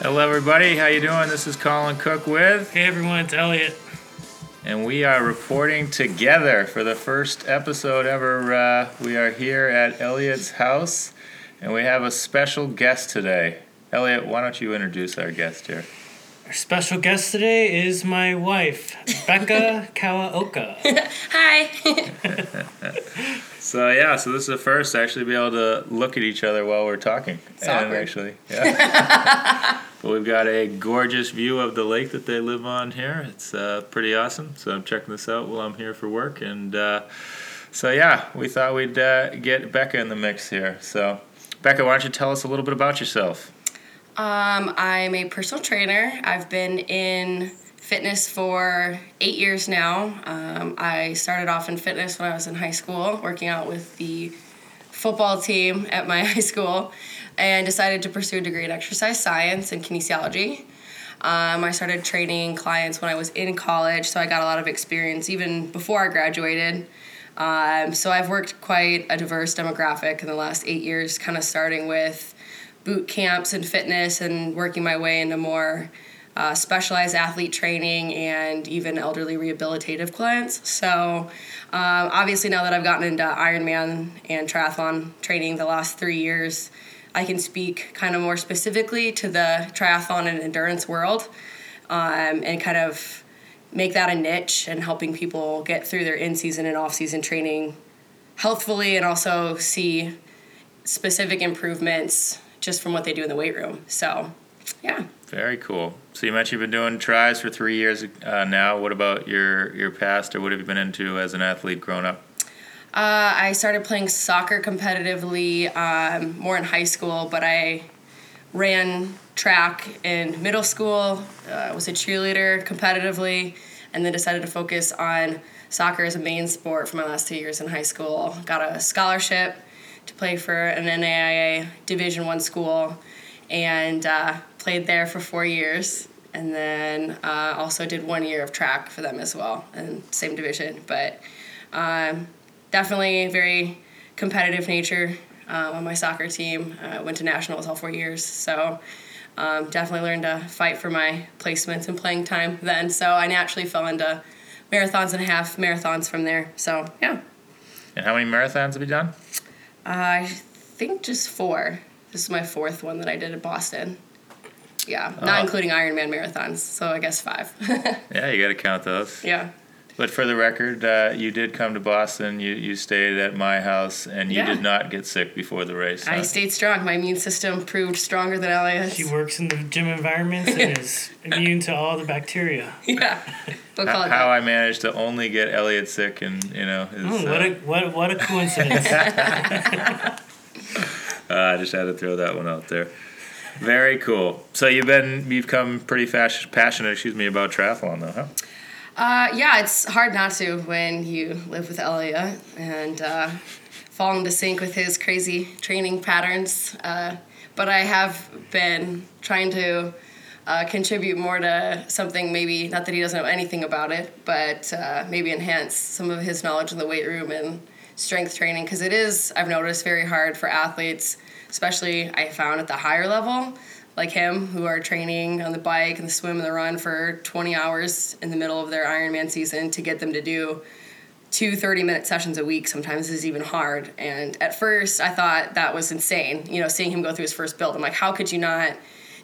Hello, everybody. How you doing? This is Colin Cook with, Hey everyone, it's Elliot. and we are reporting together for the first episode ever. Uh, we are here at Elliot's house, and we have a special guest today. Elliot, why don't you introduce our guest here? Our special guest today is my wife, Becca Kawaoka. Hi. So yeah, so this is the first to actually be able to look at each other while we're talking. It's awkward. actually, yeah. but we've got a gorgeous view of the lake that they live on here. It's uh, pretty awesome. So I'm checking this out while I'm here for work, and uh, so yeah, we thought we'd uh, get Becca in the mix here. So Becca, why don't you tell us a little bit about yourself? Um, I'm a personal trainer. I've been in fitness for eight years now. Um, I started off in fitness when I was in high school, working out with the football team at my high school, and decided to pursue a degree in exercise science and kinesiology. Um, I started training clients when I was in college, so I got a lot of experience even before I graduated. Um, so I've worked quite a diverse demographic in the last eight years, kind of starting with boot camps and fitness and working my way into more uh, specialized athlete training and even elderly rehabilitative clients. So, um, obviously, now that I've gotten into Ironman and triathlon training the last three years, I can speak kind of more specifically to the triathlon and endurance world um, and kind of make that a niche and helping people get through their in season and off season training healthfully and also see specific improvements just from what they do in the weight room. So, yeah. Very cool. So you mentioned you've been doing tries for three years uh, now. What about your your past, or what have you been into as an athlete growing up? Uh, I started playing soccer competitively um, more in high school, but I ran track in middle school, uh, was a cheerleader competitively, and then decided to focus on soccer as a main sport for my last two years in high school. Got a scholarship to play for an NAIA Division One school, and uh, played there for four years. And then uh, also did one year of track for them as well, and same division. But um, definitely very competitive nature um, on my soccer team. Uh, went to nationals all four years, so um, definitely learned to fight for my placements and playing time then. So I naturally fell into marathons and half marathons from there. So yeah, And how many marathons have you done? I think just four. This is my fourth one that I did in Boston. Yeah, not Oh. including Ironman marathons. So I guess five. Yeah, you got to count those. yeah. But for the record, uh, you did come to Boston. You you stayed at my house, and you Yeah. did not get sick before the race. I stayed strong. My immune system proved stronger than Elliot's. She works in the gym environments and is immune to all the bacteria. Yeah. We'll call How, it how that. I managed to only get Elliot sick, and you know, is, Oh, what uh, a what what a coincidence. uh, I just had to throw that one out there. Very cool. So you've been you've come pretty fas- passionate, excuse me, about triathlon, though, huh? Uh, yeah, it's hard not to when you live with Elliot and uh, fall into sync with his crazy training patterns. Uh, but I have been trying to uh, contribute more to something maybe, not that he doesn't know anything about it, but uh, maybe enhance some of his knowledge in the weight room and strength training because it is, I've noticed, very hard for athletes, especially I found at the higher level like him who are training on the bike and the swim and the run for 20 hours in the middle of their Ironman season to get them to do two 30 minute sessions a week sometimes is even hard. And at first, I thought that was insane. You know, seeing him go through his first build, I'm like, how could you not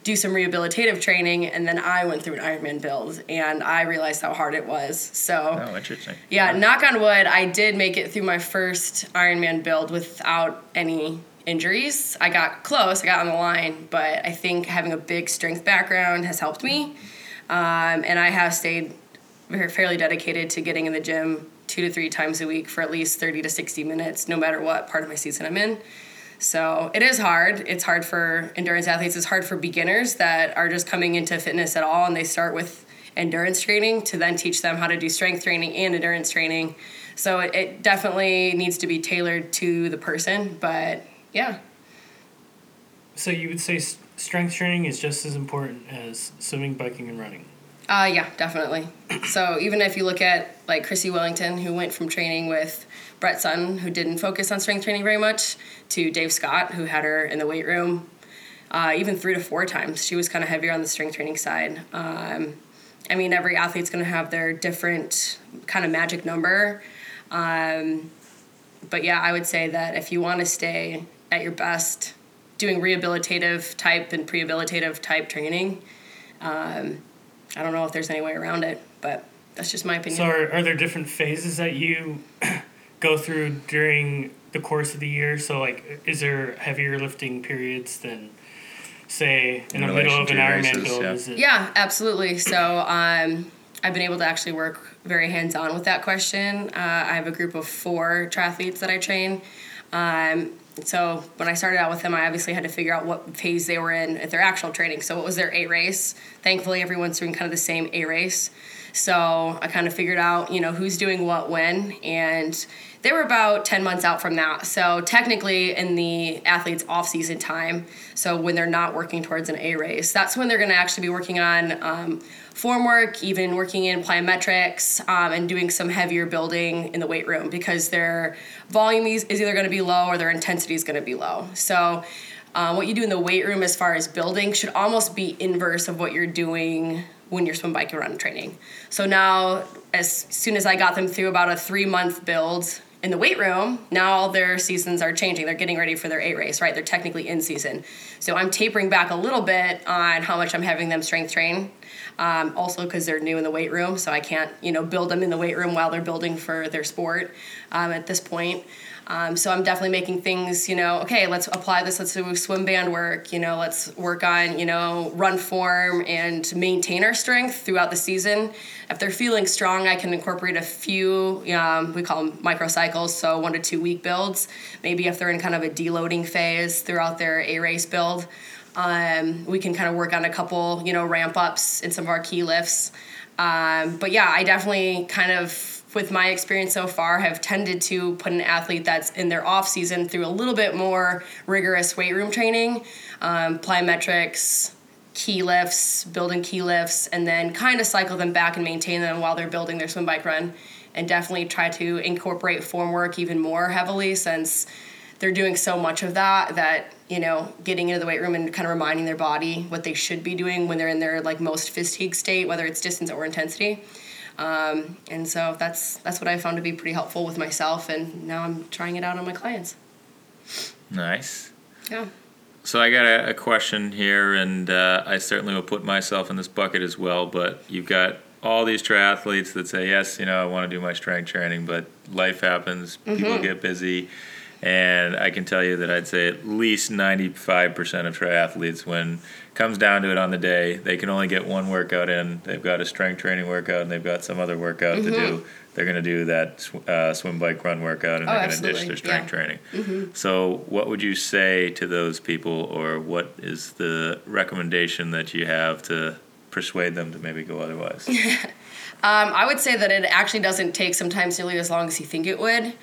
do some rehabilitative training? And then I went through an Ironman build and I realized how hard it was. So, Oh, interesting. yeah, knock on wood, I did make it through my first Ironman build without any injuries. I got close, I got on the line, but I think having a big strength background has helped me. Um, and I have stayed fairly dedicated to getting in the gym two to three times a week for at least 30 to 60 minutes, no matter what part of my season I'm in. So it is hard. It's hard for endurance athletes. It's hard for beginners that are just coming into fitness at all and they start with endurance training to then teach them how to do strength training and endurance training. So it, it definitely needs to be tailored to the person. But yeah, So you would say strength training is just as important as swimming, biking, and running. Uh, yeah, definitely. So even if you look at like Chrissie Wellington, who went from training with Brett Sutton, who didn't focus on strength training very much, to Dave Scott, who had her in the weight room, uh, even three to four times. She was kind of heavier on the strength training side. Um, I mean, every athlete's going to have their different kind of magic number. Um, but yeah, I would say that if you want to stay at your best, doing rehabilitative type and prehabilitative type training, um, I don't know if there's any way around it, but that's just my opinion. So are, are there different phases that you go through during the course of the year? So like, is there heavier lifting periods than, say, in, In the middle of an to Ironman races, build? yeah. Is it? Yeah, absolutely. So um, I've been able to actually work very hands on with that question. Uh, I have a group of four triathletes that I train. Um, so when I started out with them, I obviously had to figure out what phase they were in at their actual training. So what was their A race? Thankfully, everyone's doing kind of the same A race. So I kind of figured out, you know, who's doing what when, and they were about 10 months out from that. So technically in the athlete's off-season time, so when they're not working towards an A race, that's when they're going to actually be working on um, form work, even working in plyometrics, um, and doing some heavier building in the weight room because their volume is either going to be low or their intensity is going to be low. So uh, what you do in the weight room as far as building should almost be inverse of what you're doing when you're swim, bike, and run training. So now, as soon as I got them through about a three month build in the weight room, now all their seasons are changing. They're getting ready for their A race, right? They're technically in season. So I'm tapering back a little bit on how much I'm having them strength train. Um, also, because they're new in the weight room, so I can't, you know, build them in the weight room while they're building for their sport um, at this point. Um, so I'm definitely making things, you know, okay, let's apply this. Let's do swim band work. You know, let's work on, you know, run form and maintain our strength throughout the season. If they're feeling strong, I can incorporate a few, um, we call them microcycles, so one to two week builds. Maybe if they're in kind of a deloading phase throughout their A race build, um, we can kind of work on a couple, you know, ramp ups in some of our key lifts. Um, but yeah, I definitely kind of with my experience so far, have tended to put an athlete that's in their off season through a little bit more rigorous weight room training, um, plyometrics, key lifts, building key lifts, and then kind of cycle them back and maintain them while they're building their swim bike run. And definitely try to incorporate form work even more heavily since they're doing so much of that that you know getting into the weight room and kind of reminding their body what they should be doing when they're in their like most fatigued state whether it's distance or intensity um, and so that's that's what I found to be pretty helpful with myself, and now I'm trying it out on my clients. Nice. Yeah. So I got a, a question here, and uh, I certainly will put myself in this bucket as well. But you've got all these triathletes that say, "Yes, you know, I want to do my strength training, but life happens, people get busy." And I can tell you that I'd say at least 95% of triathletes, when comes down to it on the day, they can only get one workout in. They've got a strength training workout and they've got some other workout to do. They're going to do that sw- uh, swim, bike, run workout and Oh, they're going to ditch their strength yeah. training. So, what would you say to those people, or what is the recommendation that you have to persuade them to maybe go otherwise? Um, I would say that it actually doesn't take sometimes nearly as long as you think it would.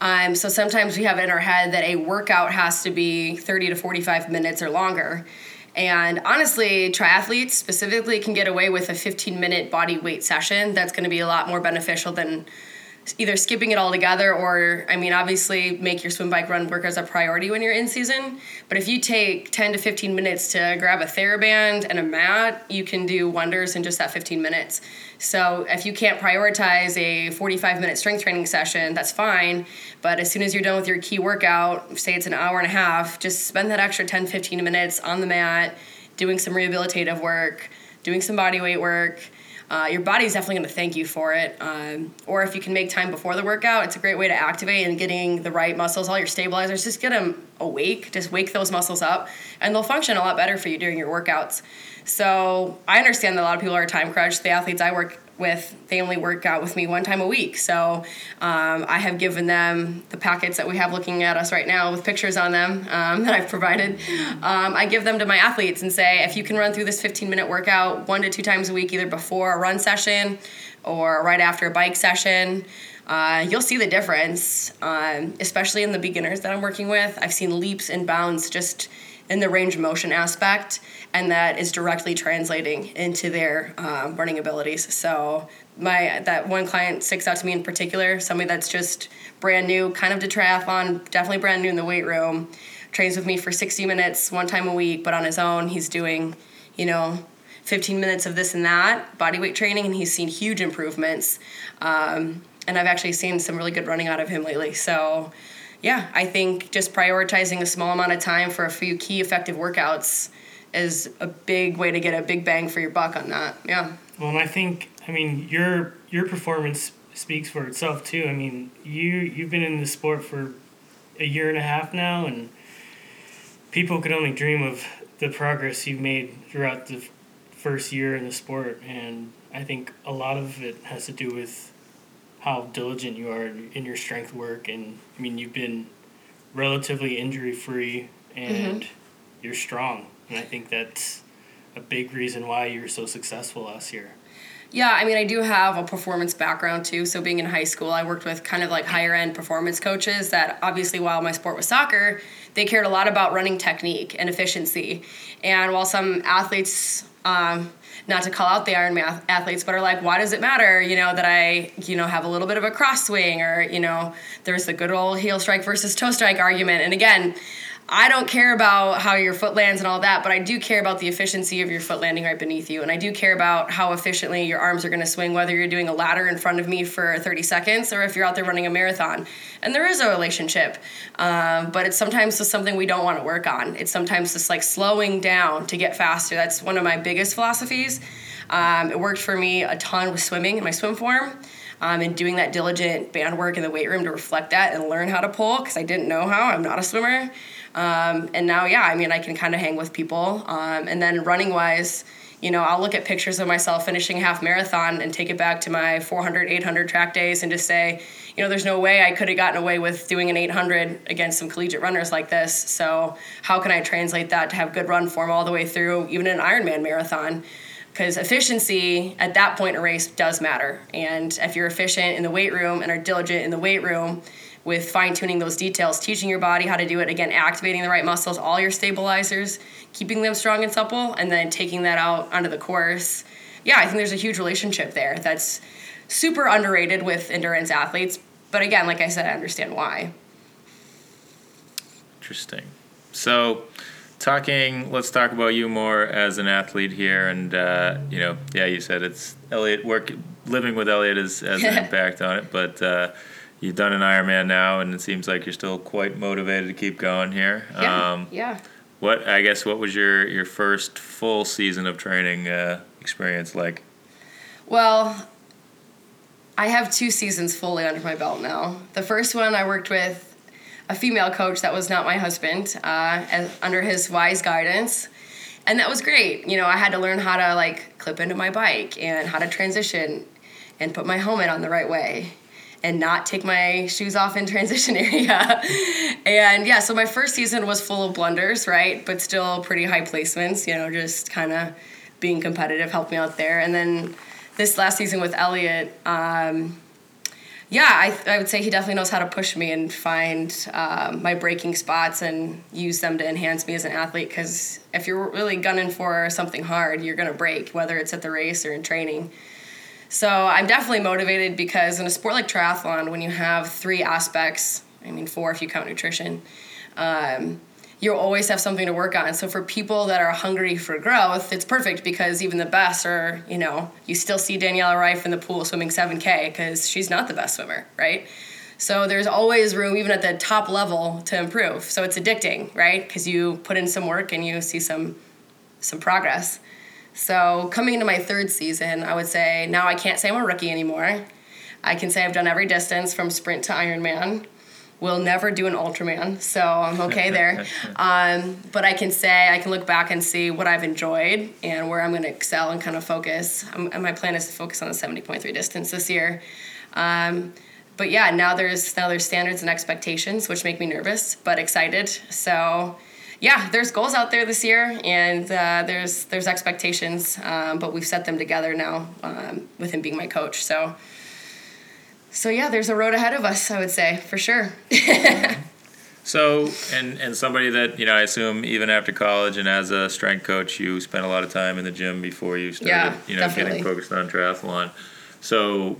Um, so sometimes we have it in our head that a workout has to be 30 to 45 minutes or longer. And honestly, triathletes specifically can get away with a 15 minute body weight session that's going to be a lot more beneficial than either skipping it all together or I mean obviously make your swim bike run work as a priority when you're in season. But if you take 10 to 15 minutes to grab a TheraBand and a mat you can do wonders in just that 15 minutes. So if you can't prioritize a 45 minute strength training session that's fine. But as soon as you're done with your key workout say it's an hour and a half just spend that extra 10 15 minutes on the mat doing some rehabilitative work doing some body weight work uh, your body's definitely going to thank you for it. Um, or if you can make time before the workout, it's a great way to activate and getting the right muscles, all your stabilizers, just get them awake, just wake those muscles up, and they'll function a lot better for you during your workouts. So I understand that a lot of people are time crunched. The athletes I work with they only work out with me one time a week. So um, i have given them the packets that we have looking at us right now with pictures on them um, that i've provided. Um, i give them to my athletes and say if you can run through this 15 minute workout one to two times a week either before a run session or right after a bike session uh, you'll see the difference. Um, especially in the beginners that i'm working with i've seen leaps and bounds just in the range of motion aspect, and that is directly translating into their um, running abilities. So my that one client sticks out to me in particular, somebody that's just brand new, kind of to triathlon, definitely brand new in the weight room, trains with me for 60 minutes one time a week, but on his own he's doing, you know, 15 minutes of this and that body weight training, and he's seen huge improvements. Um, and I've actually seen some really good running out of him lately. So yeah, I think just prioritizing a small amount of time for a few key effective workouts is a big way to get a big bang for your buck on that. Yeah. Well, and I think I mean your your performance speaks for itself too. I mean, you you've been in the sport for a year and a half now and people could only dream of the progress you've made throughout the first year in the sport and I think a lot of it has to do with how diligent you are in your strength work and I mean you've been relatively injury free and mm-hmm. you're strong and I think that's a big reason why you're so successful last year. Yeah, I mean, I do have a performance background too. So, being in high school, I worked with kind of like higher end performance coaches that obviously, while my sport was soccer, they cared a lot about running technique and efficiency. And while some athletes um, not to call out the Ironman athletes, but are like, why does it matter, you know, that I, you know, have a little bit of a cross swing or, you know, there's the good old heel strike versus toe strike argument. And again, I don't care about how your foot lands and all that, but I do care about the efficiency of your foot landing right beneath you. And I do care about how efficiently your arms are going to swing, whether you're doing a ladder in front of me for 30 seconds or if you're out there running a marathon. And there is a relationship, um, but it's sometimes just something we don't want to work on. It's sometimes just like slowing down to get faster. That's one of my biggest philosophies. Um, it worked for me a ton with swimming in my swim form. Um, and doing that diligent band work in the weight room to reflect that and learn how to pull because I didn't know how. I'm not a swimmer. Um, and now, yeah, I mean, I can kind of hang with people. Um, and then running wise, you know, I'll look at pictures of myself finishing half marathon and take it back to my 400, 800 track days and just say, you know, there's no way I could have gotten away with doing an 800 against some collegiate runners like this. So, how can I translate that to have good run form all the way through, even an Ironman marathon? Because efficiency at that point in a race does matter. And if you're efficient in the weight room and are diligent in the weight room, with fine tuning those details, teaching your body how to do it, again, activating the right muscles, all your stabilizers, keeping them strong and supple, and then taking that out onto the course. Yeah, I think there's a huge relationship there that's super underrated with endurance athletes. But again, like I said, I understand why. Interesting. So, talking, let's talk about you more as an athlete here. And, uh, you know, yeah, you said it's Elliot, work, living with Elliot has, has an impact on it. But, uh, you've done an Ironman now, and it seems like you're still quite motivated to keep going here. Yeah. Um, yeah. What I guess what was your your first full season of training uh, experience like? Well, I have two seasons fully under my belt now. The first one I worked with a female coach that was not my husband, uh, as, under his wise guidance. And that was great. You know, I had to learn how to like clip into my bike and how to transition and put my helmet on the right way and not take my shoes off in transition area. and yeah, so my first season was full of blunders, right? But still pretty high placements, you know, just kind of being competitive helped me out there. And then this last season with Elliot, um, yeah, I, I would say he definitely knows how to push me and find uh, my breaking spots and use them to enhance me as an athlete. Because if you're really gunning for something hard, you're going to break, whether it's at the race or in training. So I'm definitely motivated because in a sport like triathlon, when you have three aspects, I mean four if you count nutrition, um, you'll always have something to work on. So for people that are hungry for growth, it's perfect because even the best are, you know, you still see Daniela Ryf in the pool swimming 7K because she's not the best swimmer, right? So there's always room, even at the top level, to improve. So it's addicting, right? Because you put in some work and you see some some progress. So coming into my third season, I would say now I can't say I'm a rookie anymore. I can say I've done every distance from sprint to Ironman. We'll never do an Ultraman, so I'm okay there. um, but I can say I can look back and see what I've enjoyed and where I'm going to excel and kind of focus. Um, and my plan is to focus on the 70.3 distance this year. Um, but yeah, now there's now there's standards and expectations, which make me nervous but excited. So yeah, there's goals out there this year, and uh, there's there's expectations, um, but we've set them together now um, with him being my coach. So, so yeah, there's a road ahead of us. I would say for sure. so, and and somebody that you know, I assume even after college and as a strength coach, you spent a lot of time in the gym before you started, yeah, you know, definitely. getting focused on triathlon. So,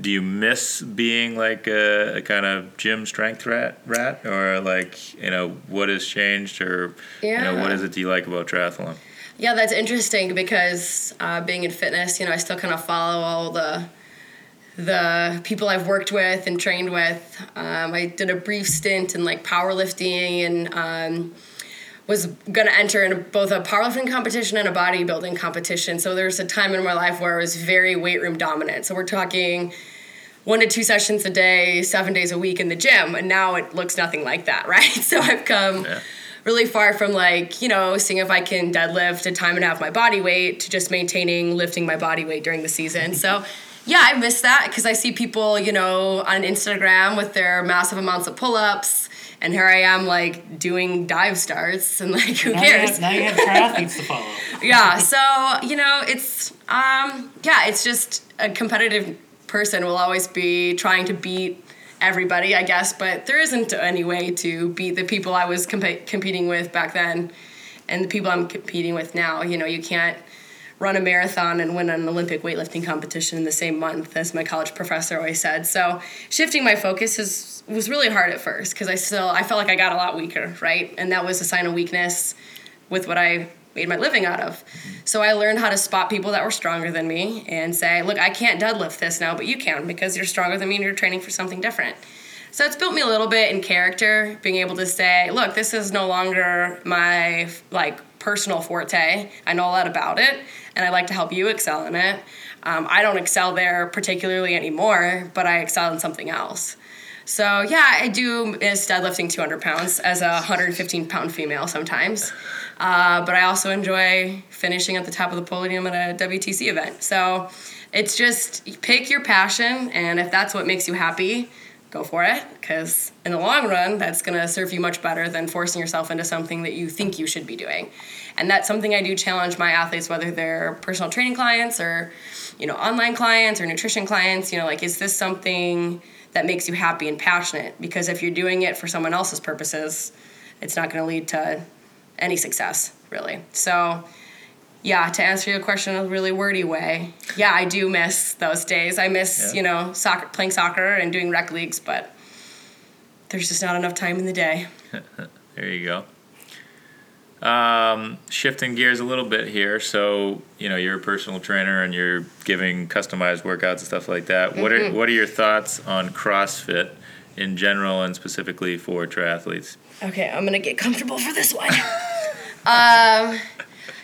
do you miss being like a, a, kind of gym strength rat, rat? Or like you know what has changed or yeah. you know what is it do you like about triathlon? Yeah that's interesting because uh, being in fitness you know i still kind of follow all the the people i've worked with and trained with. Um, i did a brief stint in like powerlifting and um, was going to enter in both a powerlifting competition and a bodybuilding competition. So there's a time in my life where I was very weight room dominant. So we're talking one to two sessions a day, seven days a week in the gym. And now it looks nothing like that, right? So I've come yeah. really far from like, you know, seeing if I can deadlift a time and a half my body weight to just maintaining lifting my body weight during the season. So yeah, I miss that because I see people, you know, on Instagram with their massive amounts of pull ups and here I am like doing dive starts and like who now cares? You have, now you have triathletes to follow. yeah, so you know it's um, yeah, it's just a competitive person will always be trying to beat everybody, I guess, but there isn't any way to beat the people I was comp- competing with back then and the people I'm competing with now. You know, you can't run a marathon and win an Olympic weightlifting competition in the same month, as my college professor always said. So shifting my focus is was really hard at first because I still I felt like I got a lot weaker, right? And that was a sign of weakness with what I made my living out of. So I learned how to spot people that were stronger than me and say, look, I can't deadlift this now, but you can because you're stronger than me and you're training for something different. So it's built me a little bit in character, being able to say, look, this is no longer my like personal forte. I know a lot about it, and I'd like to help you excel in it. Um, I don't excel there particularly anymore, but I excel in something else. So yeah, I do miss deadlifting 200 pounds as a 115 pound female sometimes. Uh, but I also enjoy finishing at the top of the podium at a WTC event. So it's just pick your passion, and if that's what makes you happy, go for it. Because in the long run, that's going to serve you much better than forcing yourself into something that you think you should be doing. And that's something I do challenge my athletes, whether they're personal training clients or, you know, online clients or nutrition clients. You know, like, is this something that makes you happy and passionate because if you're doing it for someone else's purposes it's not going to lead to any success really so yeah to answer your question in a really wordy way yeah i do miss those days i miss yeah. you know soccer playing soccer and doing rec leagues but there's just not enough time in the day there you go um, shifting gears a little bit here, so you know you're a personal trainer and you're giving customized workouts and stuff like that. Mm-hmm. What are mm-hmm. what are your thoughts on CrossFit in general and specifically for triathletes? Okay, I'm gonna get comfortable for this one. um,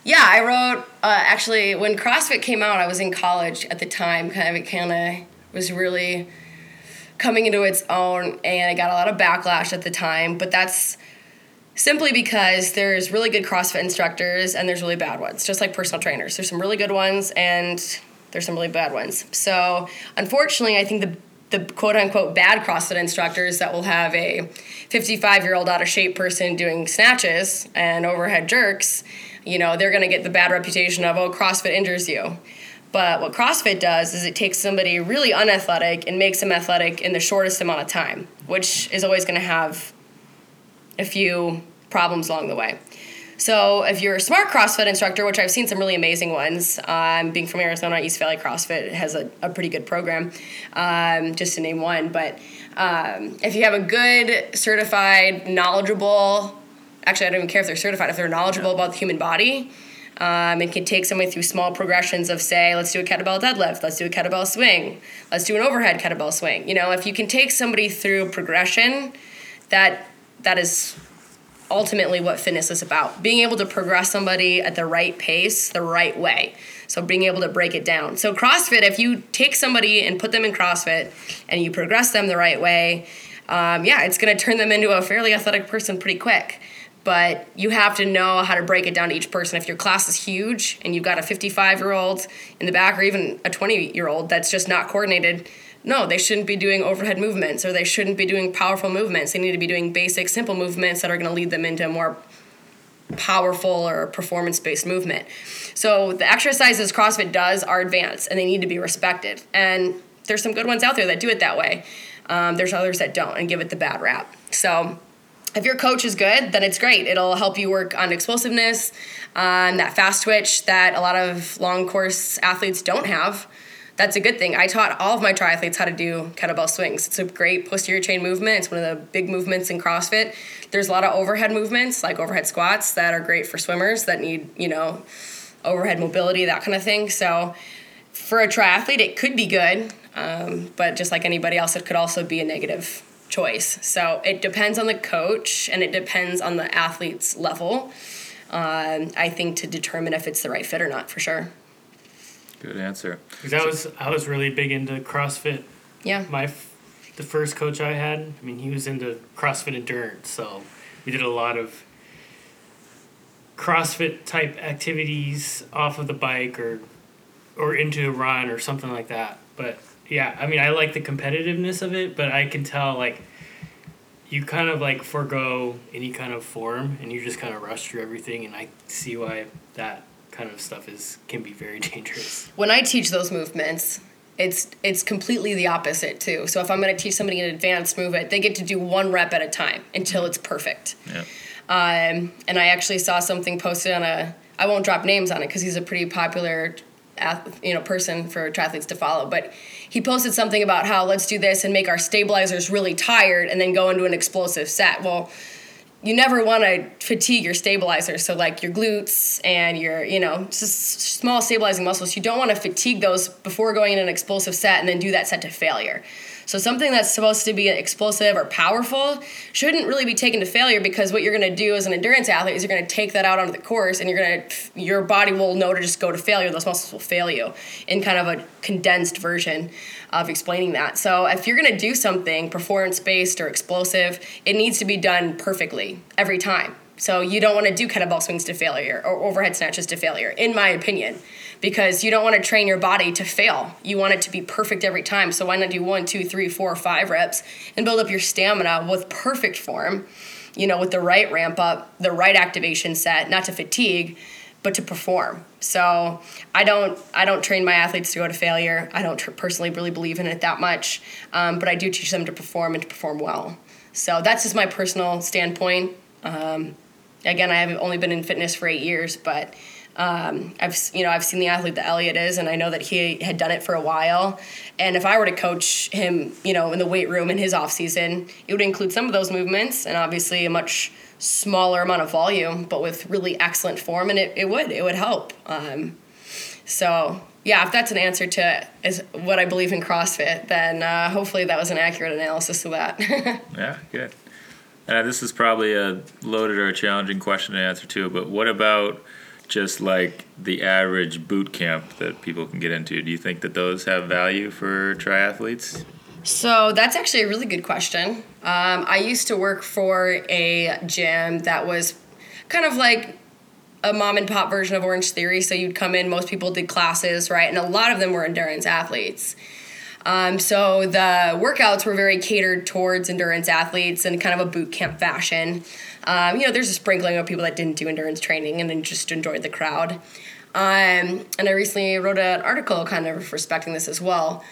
yeah, I wrote uh, actually when CrossFit came out. I was in college at the time. Kind of it kind of was really coming into its own, and I got a lot of backlash at the time. But that's simply because there's really good CrossFit instructors and there's really bad ones, just like personal trainers. There's some really good ones and there's some really bad ones. So, unfortunately, I think the the quote unquote bad CrossFit instructors that will have a 55 year old out of shape person doing snatches and overhead jerks, you know, they're going to get the bad reputation of, oh, CrossFit injures you. But what CrossFit does is it takes somebody really unathletic and makes them athletic in the shortest amount of time, which is always going to have a few problems along the way. So if you're a smart CrossFit instructor, which I've seen some really amazing ones, um, being from Arizona, East Valley CrossFit has a, a pretty good program, um, just to name one. But um, if you have a good, certified, knowledgeable, actually I don't even care if they're certified, if they're knowledgeable yeah. about the human body, um, and can take somebody through small progressions of say let's do a kettlebell deadlift let's do a kettlebell swing let's do an overhead kettlebell swing. You know if you can take somebody through progression that that is ultimately what fitness is about. Being able to progress somebody at the right pace the right way. So being able to break it down. So crossfit if you take somebody and put them in crossfit and you progress them the right way um, yeah it's going to turn them into a fairly athletic person pretty quick but you have to know how to break it down to each person. If your class is huge and you've got a 55 year old in the back or even a 20 year old that's just not coordinated, no, they shouldn't be doing overhead movements or they shouldn't be doing powerful movements. They need to be doing basic, simple movements that are going to lead them into a more powerful or performance based movement. So the exercises CrossFit does are advanced and they need to be respected. And there's some good ones out there that do it that way. Um, there's others that don't and give it the bad rap. So if your coach is good, then it's great. It'll help you work on explosiveness, on that fast twitch that a lot of long course athletes don't have. That's a good thing. I taught all of my triathletes how to do kettlebell swings. It's a great posterior chain movement. It's one of the big movements in CrossFit. There's a lot of overhead movements, like overhead squats, that are great for swimmers that need, you know, overhead mobility, that kind of thing. So for a triathlete, it could be good, um, but just like anybody else, it could also be a negative choice. So it depends on the coach and it depends on the athlete's level. Um, I think to determine if it's the right fit or not, for sure. Good answer. Because I was I was really big into CrossFit. Yeah. My the first coach I had, I mean, he was into CrossFit endurance, so we did a lot of CrossFit type activities off of the bike or or into a run or something like that. But yeah, I mean, I like the competitiveness of it, but I can tell like you kind of like forego any kind of form and you just kind of rush through everything, and I see why that kind of stuff is can be very dangerous. When I teach those movements, it's it's completely the opposite too. So if I'm going to teach somebody an advanced movement, they get to do one rep at a time until it's perfect. Yeah. Um, and I actually saw something posted on a. I won't drop names on it because he's a pretty popular you know person for triathletes to follow. But he posted something about how let's do this and make our stabilizers really tired and then go into an explosive set. Well you never want to fatigue your stabilizers so like your glutes and your you know just small stabilizing muscles you don't want to fatigue those before going in an explosive set and then do that set to failure so something that's supposed to be explosive or powerful shouldn't really be taken to failure because what you're going to do as an endurance athlete is you're going to take that out onto the course and you're going to your body will know to just go to failure. Those muscles will fail you in kind of a condensed version of explaining that. So if you're going to do something performance based or explosive, it needs to be done perfectly every time. So you don't want to do kettlebell swings to failure or overhead snatches to failure, in my opinion because you don't want to train your body to fail. You want it to be perfect every time. So why not do one, two, three, four, five reps and build up your stamina with perfect form, you know, with the right ramp up, the right activation set, not to fatigue, but to perform. So I don't I don't train my athletes to go to failure. I don't tr- personally really believe in it that much, um, but I do teach them to perform and to perform well. So that's just my personal standpoint. Um, again, I have only been in fitness for eight years, but um, I've you know I've seen the athlete that Elliot is, and I know that he had done it for a while. And if I were to coach him, you know, in the weight room in his off season, it would include some of those movements, and obviously a much smaller amount of volume, but with really excellent form, and it, it would it would help. Um, so yeah, if that's an answer to is what I believe in CrossFit, then uh, hopefully that was an accurate analysis of that. yeah, good. And uh, this is probably a loaded or a challenging question to answer too, but what about just like the average boot camp that people can get into? Do you think that those have value for triathletes? So that's actually a really good question. Um, I used to work for a gym that was kind of like a mom and pop version of Orange Theory. So you'd come in, most people did classes, right? And a lot of them were endurance athletes. Um, so the workouts were very catered towards endurance athletes in kind of a boot camp fashion. Um, you know, there's a sprinkling of people that didn't do endurance training and then just enjoyed the crowd. Um, and I recently wrote an article kind of respecting this as well.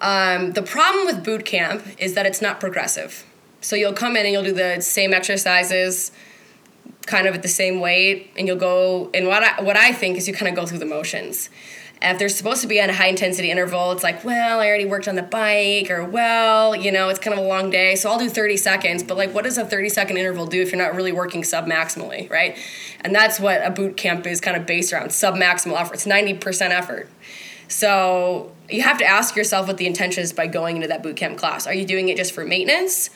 Um, the problem with boot camp is that it's not progressive. So you'll come in and you'll do the same exercises kind of at the same weight and you'll go and what I, what I think is you kind of go through the motions. If they're supposed to be on a high intensity interval, it's like, well, I already worked on the bike, or well, you know, it's kind of a long day, so I'll do 30 seconds. But like, what does a 30 second interval do if you're not really working sub maximally, right? And that's what a boot camp is kind of based around sub maximal effort. It's 90% effort. So you have to ask yourself what the intention is by going into that boot camp class. Are you doing it just for maintenance?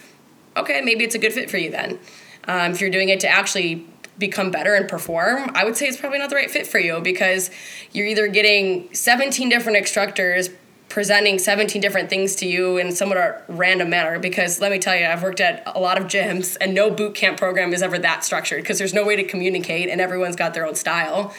Okay, maybe it's a good fit for you then. Um, if you're doing it to actually become better and perform, I would say it's probably not the right fit for you because you're either getting 17 different instructors presenting 17 different things to you in somewhat a random manner because let me tell you i've worked at a lot of gyms and no boot camp program is ever that structured because there's no way to communicate and everyone's got their own style.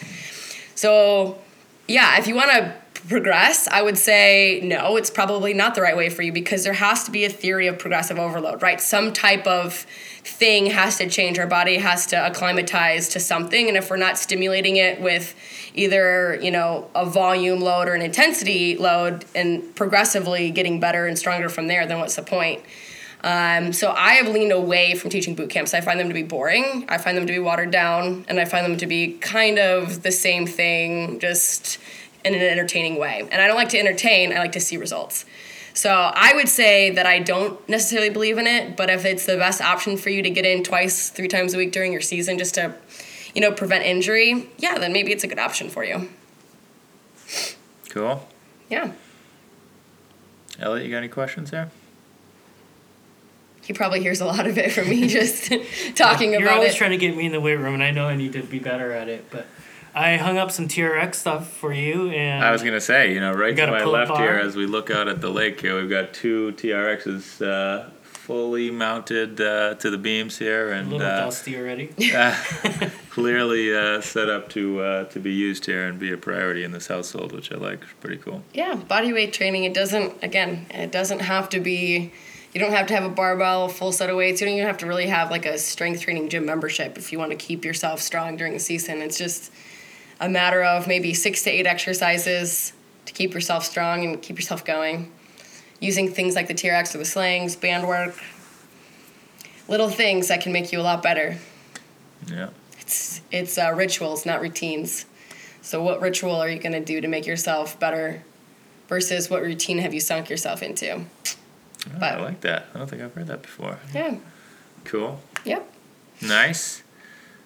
So yeah if you want to progress, I would say no, it's probably not the right way for you because there has to be a theory of progressive overload, right? Some type of thing has to change. Our body has to acclimatize to something. And if we're not stimulating it with either, you know, a volume load or an intensity load and progressively getting better and stronger from there, then what's the point? Um, so I have leaned away from teaching boot camps. I find them to be boring. I find them to be watered down, and I find them to be kind of the same thing, just in an entertaining way. And I don't like to entertain, I like to see results. So I would say that I don't necessarily believe in it, but if it's the best option for you to get in twice, three times a week during your season just to, you know, prevent injury, yeah, then maybe it's a good option for you. Cool. Yeah. Elliot, you got any questions there? He probably hears a lot of it from me just talking about. It. You're always trying to get me in the weight room, and I know I need to be better at it, but I hung up some TRX stuff for you, and I was gonna say, you know, right to got a my pull-up left here, as we look out at the lake here, we've got two TRXs uh, fully mounted uh, to the beams here, and a and little uh, dusty already. uh, clearly uh, set up to uh, to be used here and be a priority in this household, which I like. It's pretty cool. Yeah, body weight training. It doesn't again. It doesn't have to be. You don't have to have a barbell, a full set of weights. You don't even have to really have like a strength training gym membership if you want to keep yourself strong during the season. It's just a matter of maybe six to eight exercises to keep yourself strong and keep yourself going. Using things like the TRX or the slings, band work, little things that can make you a lot better. Yeah. It's it's uh, rituals, not routines. So, what ritual are you going to do to make yourself better versus what routine have you sunk yourself into? Oh, But- I like that. I don't think I've heard that before. Yeah. Cool. Yep. Nice.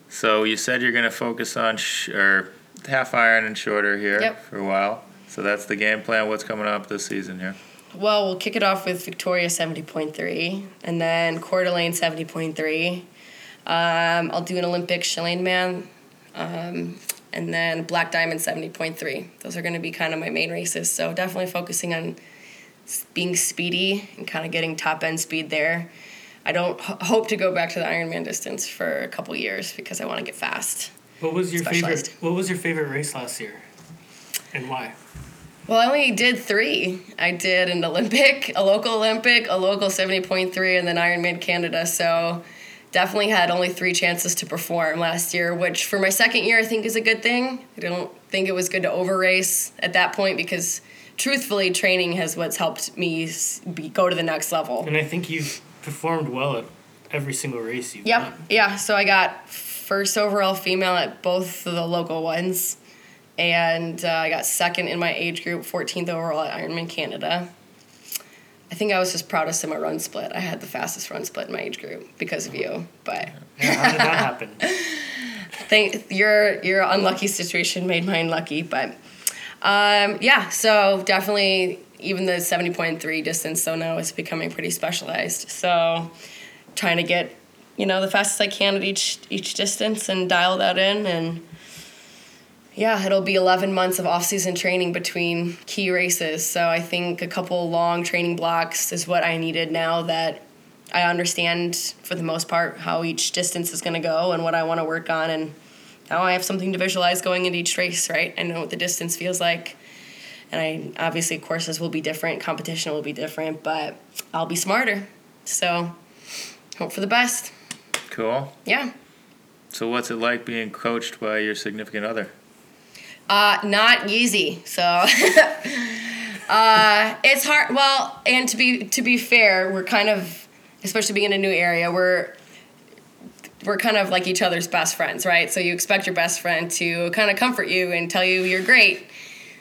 So you said you're gonna focus on sh- or half iron and shorter here Yep. for a while. So that's the game plan. What's coming up this season here? Well, we'll kick it off with Victoria 70.3 and then Coeur d'Alene 70.3. Um, I'll do an Olympic Chelan Man um, and then Black Diamond 70.3. Those are going to be kind of my main races. So definitely focusing on being speedy and kind of getting top end speed there. I don't h- hope to go back to the Ironman distance for a couple years because I want to get fast. What was your favorite? What was your favorite race last year, and why? Well, I only did three. I did an Olympic, a local Olympic, a local 70.3, and then Ironman Canada. So definitely had only three chances to perform last year, which for my second year I think is a good thing. I don't think it was good to over race at that point because truthfully, training has what's helped me be, go to the next level. And I think you've performed well at every single race you've Yep. done. Yeah. So I got first overall female at both of the local ones, and uh, I got second in my age group, 14th overall at Ironman Canada. I think I was just proudest of my run split. I had the fastest run split in my age group because of you, but Yeah, how did that happen? thank your your unlucky situation made mine lucky. But um, yeah, so definitely even the 70.3 distance so now is becoming pretty specialized. So trying to get you know the fastest I can at each each distance and dial that in and yeah, it'll be 11 months of off-season training between key races. So I think a couple long training blocks is what I needed now that I understand for the most part how each distance is going to go and what I want to work on and now I have something to visualize going into each race, right? I know what the distance feels like. And I obviously courses will be different, competition will be different, but I'll be smarter. So hope for the best. Cool. Yeah. So what's it like being coached by your significant other? Uh, not easy. So, uh, it's hard. Well, and to be to be fair, we're kind of, especially being in a new area, we're we're kind of like each other's best friends, right? So you expect your best friend to kind of comfort you and tell you you're great.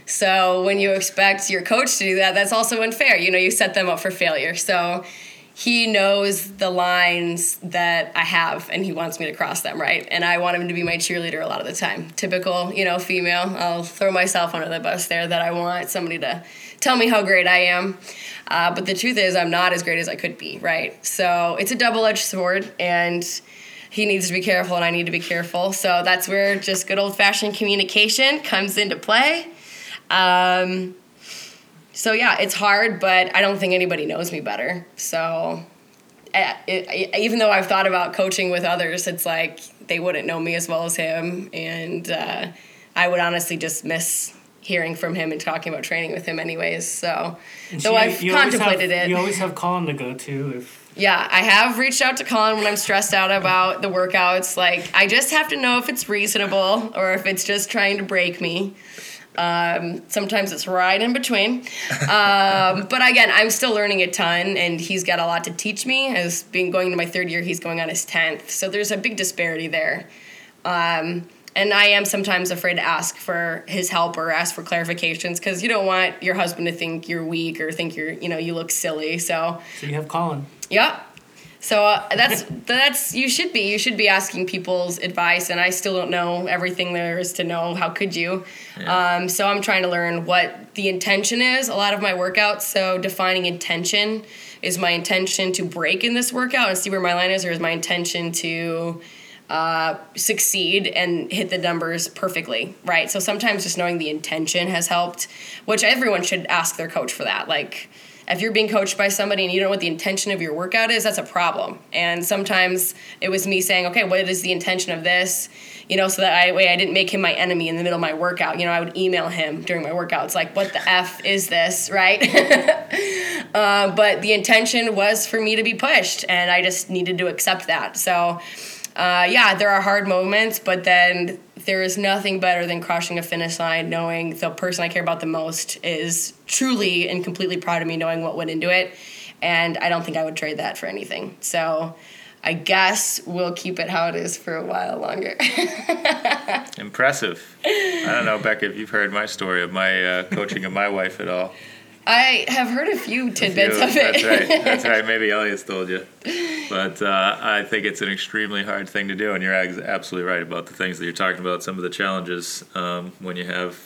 So when you expect your coach to do that, that's also unfair. You know, you set them up for failure. So he knows the lines that I have and he wants me to cross them, right? And I want him to be my cheerleader a lot of the time. Typical, you know, female. I'll throw myself under the bus there that I want somebody to tell me how great I am. Uh, but the truth is, I'm not as great as I could be, right? So it's a double edged sword and he needs to be careful and I need to be careful. So that's where just good old fashioned communication comes into play. Um, so yeah, it's hard, but I don't think anybody knows me better. So it, it, even though I've thought about coaching with others, it's like they wouldn't know me as well as him, and uh, I would honestly just miss hearing from him and talking about training with him anyways. So though I've contemplated have, it, you always have Colin to go to if. Yeah, I have reached out to Colin when I'm stressed out about the workouts. Like, I just have to know if it's reasonable or if it's just trying to break me. Um, sometimes it's right in between. Um, but again, I'm still learning a ton, and he's got a lot to teach me. As being going to my third year, he's going on his tenth, so there's a big disparity there. Um, and I am sometimes afraid to ask for his help or ask for clarifications because you don't want your husband to think you're weak or think you're you know you look silly. So. So you have Colin. Yep. So uh, that's that's you should be you should be asking people's advice, and I still don't know everything there is to know. How could you? Yeah. Um, so I'm trying to learn what the intention is. A lot of my workouts, so defining intention is my intention to break in this workout and see where my line is, or is my intention to uh, succeed and hit the numbers perfectly, right? So sometimes just knowing the intention has helped, which everyone should ask their coach for that, like if you're being coached by somebody and you don't know what the intention of your workout is, that's a problem. And sometimes it was me saying, okay, what is the intention of this? You know, so that I way I didn't make him my enemy in the middle of my workout. You know, I would email him during my workouts like, what the f is this, right? uh, but the intention was for me to be pushed, and I just needed to accept that. So. Uh, yeah, there are hard moments, but then there is nothing better than crossing a finish line knowing the person I care about the most is truly and completely proud of me, knowing what went into it. And I don't think I would trade that for anything. So I guess we'll keep it how it is for a while longer. Impressive. I don't know, Becca, if you've heard my story of my uh, coaching of my wife at all. I have heard a few tidbits a few. of it. That's right. That's right. Maybe Elliot's told you. But uh, I think it's an extremely hard thing to do, and you're absolutely right about the things that you're talking about. Some of the challenges um, when you have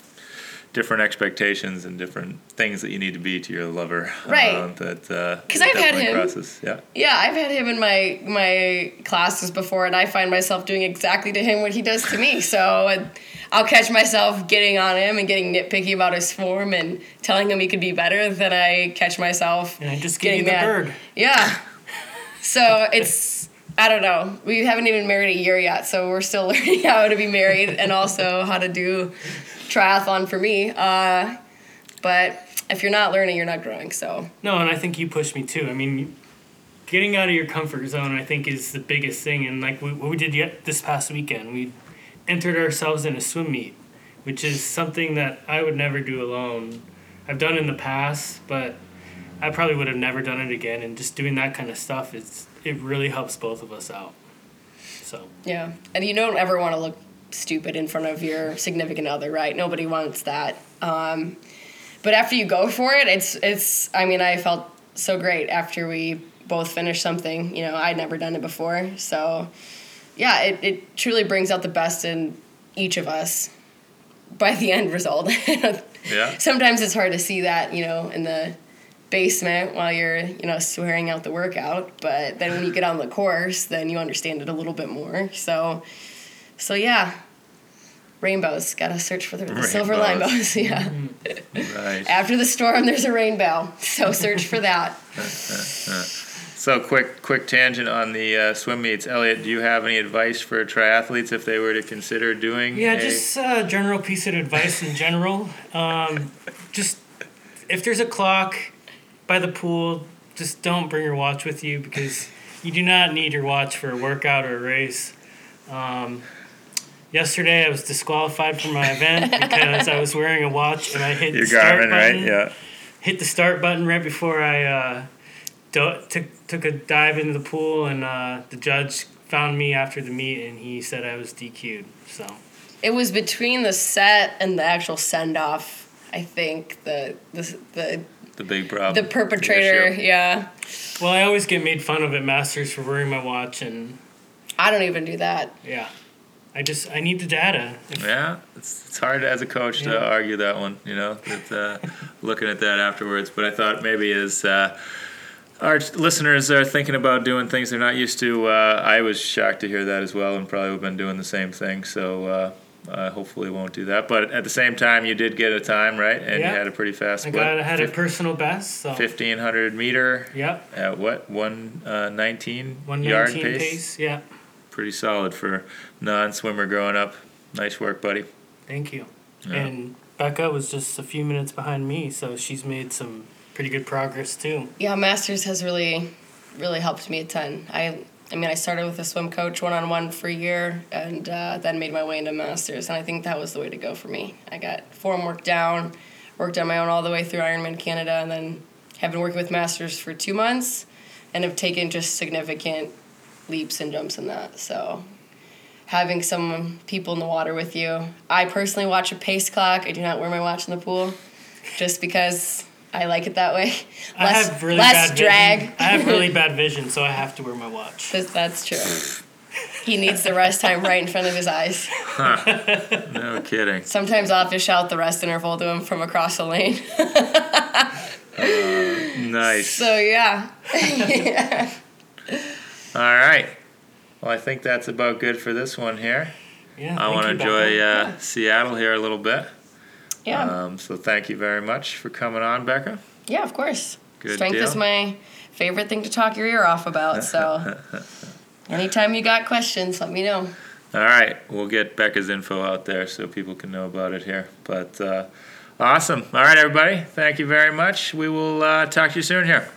different expectations and different things that you need to be to your lover. Right. Uh, that because uh, I've had him. Crosses. Yeah. Yeah, I've had him in my my classes before, and I find myself doing exactly to him what he does to me. So. I'll catch myself getting on him and getting nitpicky about his form and telling him he could be better. Then I catch myself and I just getting the mad. bird. Yeah. So it's I don't know. We haven't even married a year yet, so we're still learning how to be married and also how to do triathlon for me. Uh, but if you're not learning, you're not growing. So no, and I think you pushed me too. I mean, getting out of your comfort zone, I think, is the biggest thing. And like we, what we did yet this past weekend, we entered ourselves in a swim meet, which is something that I would never do alone. I've done in the past, but I probably would have never done it again. And just doing that kind of stuff, it's it really helps both of us out. So yeah, and you don't ever want to look stupid in front of your significant other, right? Nobody wants that. Um, but after you go for it, it's it's. I mean, I felt so great after we both finished something. You know, I'd never done it before, so yeah, it, it truly brings out the best in each of us by the end result. yeah. Sometimes it's hard to see that, you know, in the basement while you're, you know, swearing out the workout, but then when you get on the course, then you understand it a little bit more. So so yeah. Rainbows. Gotta search for the, the silver rainbows. yeah. Right. After the storm, there's a rainbow. So search for that. So quick, quick tangent on the uh, swim meets. Elliot, do you have any advice for triathletes if they were to consider doing? Yeah, a... just a general piece of advice in general. Um, just if there's a clock by the pool, just don't bring your watch with you because you do not need your watch for a workout or a race. Um, yesterday, I was disqualified from my event because I was wearing a watch and I hit your the start Garmin, button. Right? Yeah. Hit the start button right before I. Uh, took took a dive into the pool, and uh, the judge found me after the meet and he said I was DQ'd. So It was between the set and the actual send off. I think the the the, The big problem. the perpetrator. issue. Yeah, well, I always get made fun of at Masters for wearing my watch, and I don't even do that. yeah, I just I need the data. Yeah, it's, it's hard as a coach to argue that one, you know, that, uh, looking at that afterwards. But I thought maybe as uh, our listeners are thinking about doing things they're not used to, uh, I was shocked to hear that as well and probably have been doing the same thing. So uh, uh, hopefully won't do that. But at the same time, you did get a time, right? And Yeah. you had a pretty fast I what, got I had a personal best. So 1500 meter yep, at what, 119 one yard nineteen pace? pace. Yeah, Pretty solid for non swimmer growing up. Nice work, buddy. thank you. Yeah. And Becca was just a few minutes behind me, so she's made some pretty good progress too. Yeah, Masters has really, really helped me a ton. I, I mean, I started with a swim coach one on one for a year, and uh, then made my way into Masters, and I think that was the way to go for me. I got form work down, worked on my own all the way through Ironman Canada, and then have been working with Masters for two months, and have taken just significant leaps and jumps in that. So. Having some people in the water with you. I personally watch a pace clock. I do not wear my watch in the pool, just because I like it that way. I Less, have really less bad drag. Vision. I have really bad vision, so I have to wear my watch. That's, that's true. He needs the rest time right in front of his eyes. No kidding. Sometimes I'll have to shout the rest interval to him from across the lane. Nice. So yeah. All right. Well, I think that's about good for this one here. Yeah, I want to enjoy Becca. uh, Seattle here a little bit. Yeah. Um, so thank you very much for coming on, Becca. yeah, of course. Good Strength deal. is my favorite thing to talk your ear off about, so anytime you got questions, let me know. All right, we'll get Becca's info out there so people can know about it here. But uh, awesome. All right, everybody. Thank you very much. We will uh, talk to you soon here.